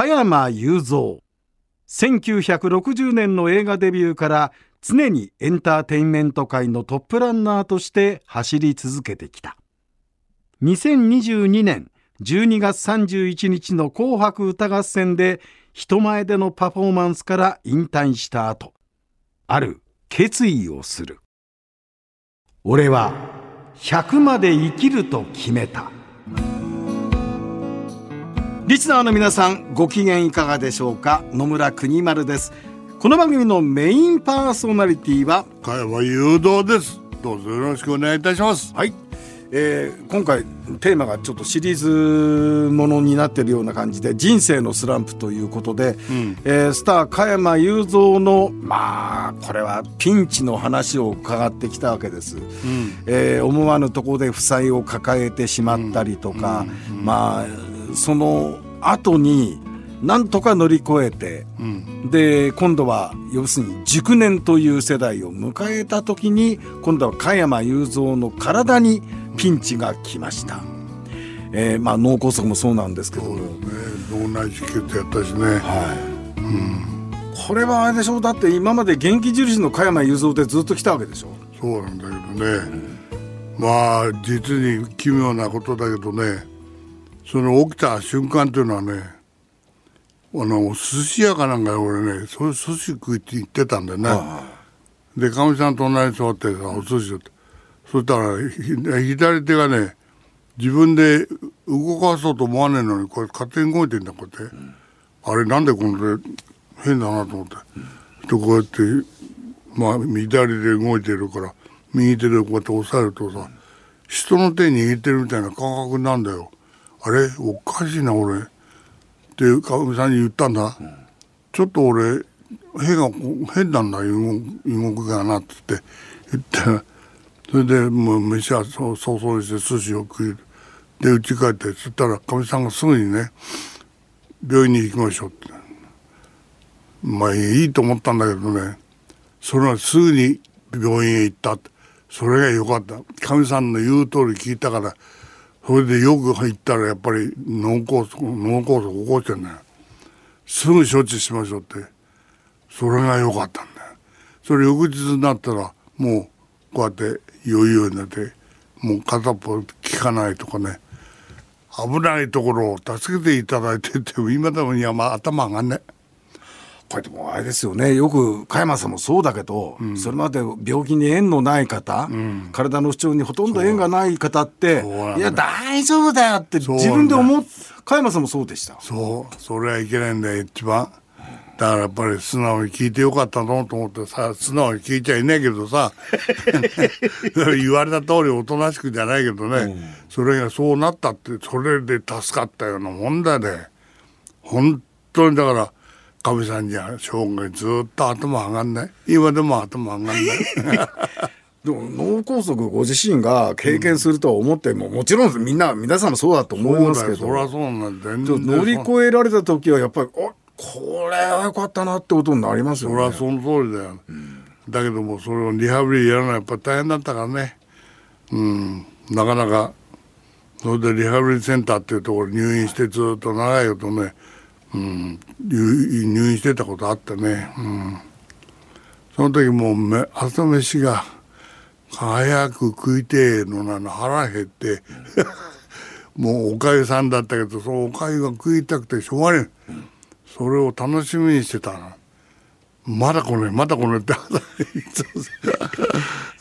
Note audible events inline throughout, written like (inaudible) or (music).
加山雄三。1960年の映画デビューから常にエンターテインメント界のトップランナーとして走り続けてきた。2022年12月31日の紅白歌合戦で人前でのパフォーマンスから引退した後ある決意をする。俺は100まで生きると決めた。リスナーの皆さんご機嫌いかがでしょうか？野村国丸です。この番組のメインパーソナリティは？加山雄三です。どうぞよろしくお願いいたします。はい、えー、今回テーマがちょっとシリーズものになっているような感じで人生のスランプということで、うん、えー、スター加山雄三のまあこれはピンチの話を伺ってきたわけです、うん、えー、思わぬところで負債を抱えてしまったりとか、うん、まあその後になんとか乗り越えて、うん、で今度は要するに熟年という世代を迎えた時に今度は加山雄三の体にピンチが来ました、うん、えー、まあ、脳梗塞もそうなんですけども、ね、脳内出血やったしね、はい。うん、これはあれでしょ？うだって今まで元気印の加山雄三でずっと来たわけでしょ？そうなんだけどね、まあ実に奇妙なことだけどねその起きた瞬間というのはねあの寿司屋かなんか俺ねそういう寿司食いって言ってたんだよね。でかみさん隣に座ってさお寿司って。そしたら左手がね自分で動かそうと思わねえのにこれ勝手に動いてんだこうやって、うん、あれなんでこの手変だなと思って、うん、でこうやってまあ左で動いてるから右手でこうやって押さえるとさ人の手握ってるみたいな感覚なんだよ。あれおかしいな俺。ってかみさんに言ったんだ、うん、ちょっと俺変が変なんだ動きがなっつって。言ってそれでもう飯は早々にして寿司を食いで家帰ってそしたらかみさんがすぐにね病院に行きましょうって。まあいいと思ったんだけどね。それはすぐに病院へ行った。それがよかった。かみさんの言う通り聞いたからそれでよく入ったらやっぱり脳梗塞脳梗塞起こしてんねすぐ処置しましょうって。それが良かったんだよ。それ翌日になったらもうこうやって余裕になってもう片っぽ効かないとかね。危ないところを助けていただいてって今でもいやまあ頭上がんねえこれでもあれですよね。よく加山さんもそうだけど、うん、それまで病気に縁のない方、うん、体の不調にほとんど縁がない方っていや大丈夫だよって自分で思っ加山さんもそうでした。そう。それはいけないんだよ一番。だからやっぱり素直に聞いてよかったのと思ってさ素直に聞いちゃいないけどさ。(laughs) 言われた通りおとなしくじゃないけどね、うん、それがそうなったってそれで助かったようなもんだね。本当にだからかみさんじゃ生涯ずっと頭上がんない。今でも頭上がんない。(laughs) でも脳梗塞ご自身が経験するとは思っても、うん、もちろんみんな皆さんもそうだと思いますけど。そりゃそうなんだ乗り越えられた時はやっぱりあこれはよかったなってことになりますよね。そりゃその通りだよ、うん、だけどもそれをリハビリやらないやっぱ大変だったからね。うん。なかなかそれでリハビリセンターっていうところ入院してずっと長いことねうん、入院してたことあってね、うん、その時もう朝飯が早く食いてえのなの腹減ってもうおかゆさんだったけどそのおかゆが食いたくてしょうがねえ、それを楽しみにしてたの。まだこれまだこれって (laughs)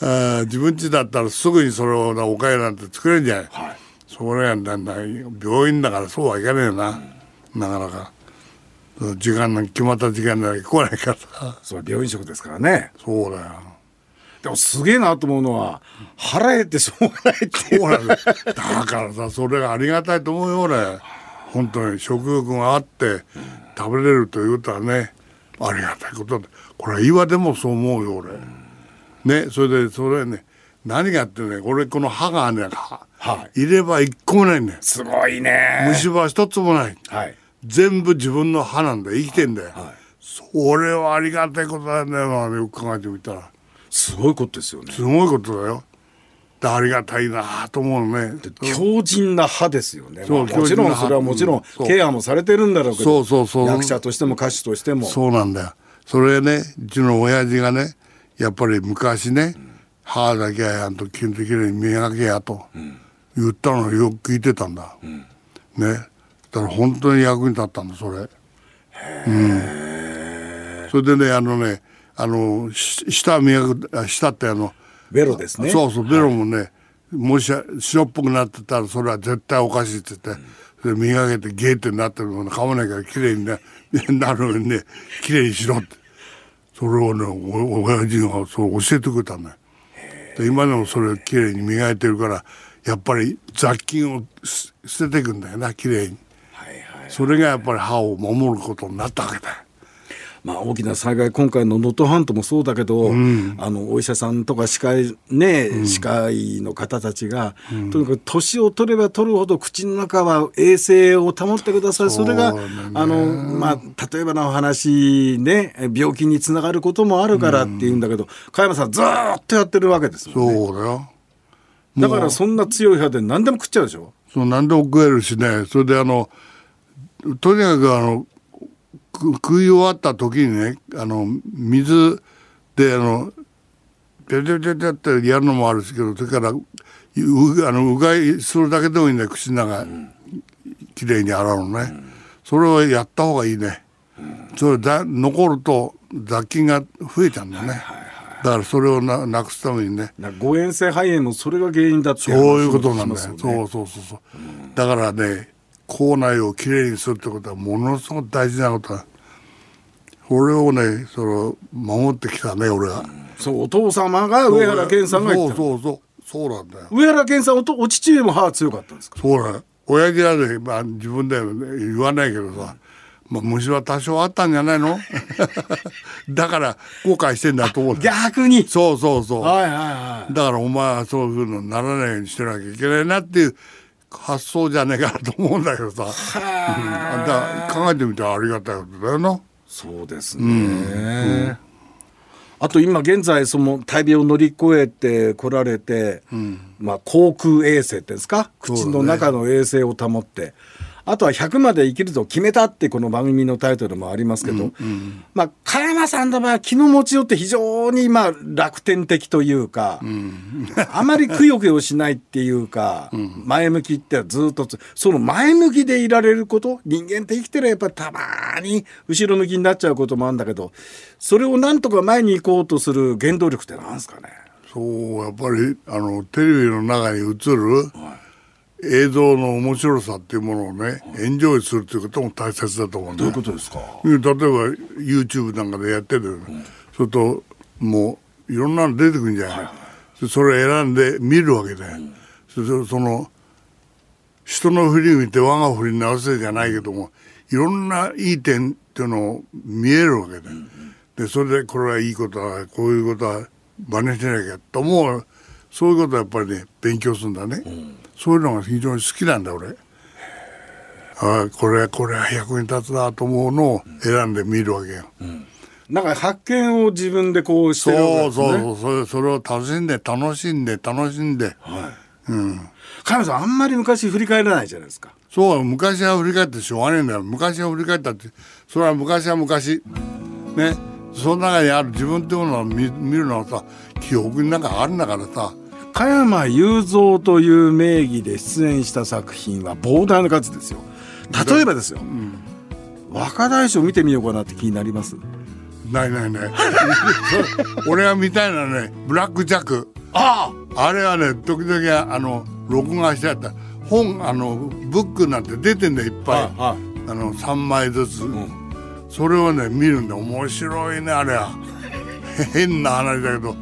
あ自分家だったらすぐにそれをおかゆなんて作れるんじゃない、はい、それはなんだ病院だからそうはいかねえな、うん、なかなか。時間の決まった時間で来ないから。(laughs) それ病院食ですからね。そうだよ。でもすげえなと思うのは腹減ってしょうがないっていう。だだからさそれがありがたいと思うよ俺。本当に食欲があって食べれるということはねありがたいことでこれは今でもそう思うよ俺。ねそれでそれね何があってね俺この歯がね、はい、入れ歯一個もないね。すごいね。虫歯一つもない、はい全部自分の歯なんだ。生きてんだよ、はい、それはありがたいことだよねよく考えてみたら。すごいことですよね。すごいことだよ。ありがたいなと思うね。強靭な歯ですよね、まあもちろんそれはもちろんケアもされてるんだろうけどそうそうそう。役者としても歌手としても。そうなんだよ。それねうちの親父がねやっぱり昔ね、歯だけはやんときれいに磨けやと言ったのをよく聞いてたんだ、ねだから本当に役に立ったんだそれ。うん。それでねあのねあのし舌磨くあ舌ってあのベロですね。そうそうベロもね、もし白っぽくなってたらそれは絶対おかしいって言って、それ磨けてゲーってなってるもの噛まないからきれいにねなるようにねきれいにしろって。それをねお親父がそう教えてくれたんだよで今でもそれをきれいに磨いてるからやっぱり雑菌をす捨てていくんだよなきれいに。はいはいそれがやっぱり歯を守ることになったわけだ。よまあ、大きな災害今回の能登半島もそうだけど、あのお医者さんとか歯科医ね、歯科医の方たちが、とにかく年を取れば取るほど口の中は衛生を保ってください。それが、あのまあ、例えばの話ね病気につながることもあるからっていうんだけど、加山さんずーっとやってるわけですもんね。そうだよ。だからそんな強い歯で何でも食っちゃうでしょ？そう何でも食えるしね。それであのとにかくあのく食い終わった時にねあの水であのピャピャピャピャってやるのもあるしけどそれからうあのうがいするだけでもいいんだよ口の中きれいに洗うのね、それをやった方がいいね、それだ残ると雑菌が増えちゃうんだよね、だからそれをななくすためにね。誤嚥性肺炎もそれが原因だってそういうことなんだよ。ねそうそうそうそう。だからね、口内をきれいにするってことはものすごく大事なことだ。これをね、その守ってきたね、俺は。そうお父様が上原健さんがそうそうそう。そうなんだよ。上原健さんおとお父上も歯強かったんですか？そうだよ。親父はね、まあ自分ではね言わないけどさ、まあ虫は多少あったんじゃないの？(laughs) だから後悔してんだと思う。逆にそうそうそう。はいはいはいだからお前はそういうふうにならないようにしてなきゃいけないなっていう発想じゃねえかなと思うんだけどさ。うん。だ考えてみたらありがたいことだよな。そうですね、あと今現在その大病を乗り越えてこられて、まあ口腔衛生っていうんですか？口の中の衛生を保って、あとは100まで生きると決めたってこの番組のタイトルもありますけど、まあ加山さんの場合は気の持ちよって非常にまあ楽天的というか、あまりくよくよしないっていうか、前向きってずっとつその前向きでいられること人間って生きてるやっぱりたまに後ろ向きになっちゃうこともあるんだけどそれをなんとか前に行こうとする原動力ってなんですかね？そう、やっぱりあのテレビの中に映る映像の面白さっていうものをね、エンジョイするっていうことも大切だと思うんだよ。とですか？例えば YouTube なんかでやってる、それともういろんなの出てくるんじゃない、それを選んで見るわけだよ、それでその人の振り見て我が振りに直せじゃないけどもいろんないい点っていうのを見えるわけだよ、でそれでこれはいいことだこういうことは真似しなきゃと思うそういうことはやっぱりね勉強するんだね、そういうのが非常に好きなんだ俺。ああこれこれは役に立つなと思うのを選んで見るわけよ。なんか発見を自分でこうしてるわけそうですね。そうそうそれそれを楽しんで楽しんで楽しんで、うん、加山さんあんまり昔振り返らないじゃないですか。そう昔は振り返ってしょうがねえんだよ。昔は振り返ったってそれは昔は昔。ね。その中にある自分っていうものを見見るのはさ記憶になんかあるんだからさ加山雄三という名義で出演した作品は膨大な数ですよ。例えばですよ、若大将見てみようかなって気になります？ないないない。(laughs) 俺が見たいのはねブラック・ジャック。ああ！れはね時々あの録画してあった。本あのブックなんて出てんだよいっぱい、あの3枚ずつ、それをね見るんで面白いねあれは。(laughs) 変な話だけど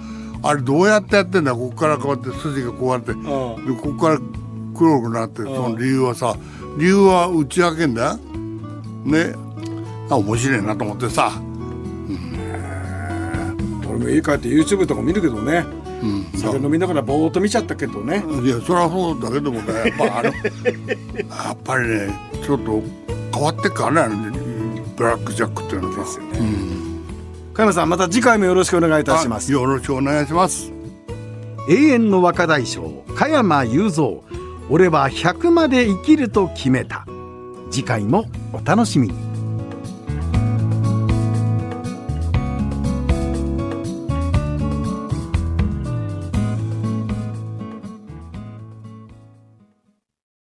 あれどうやってやってんだ？ここからこうやって筋がこうやって。でここから黒くなってその理由はさ理由は打ち明けんだ？よね。あ面白いなと思ってさ。俺も家帰って YouTube とか見るけどね、酒飲みながらぼーっと見ちゃったけどね。いやそれはそうだけどもね。やっぱあの (laughs) やっぱりねちょっと変わってっからねブラック・ジャックっていうのは。ですよね加山さんまた次回もよろしくお願いいたします。よろしくお願いします。永遠の若大将加山雄三。俺は100まで生きると決めた。次回もお楽しみに。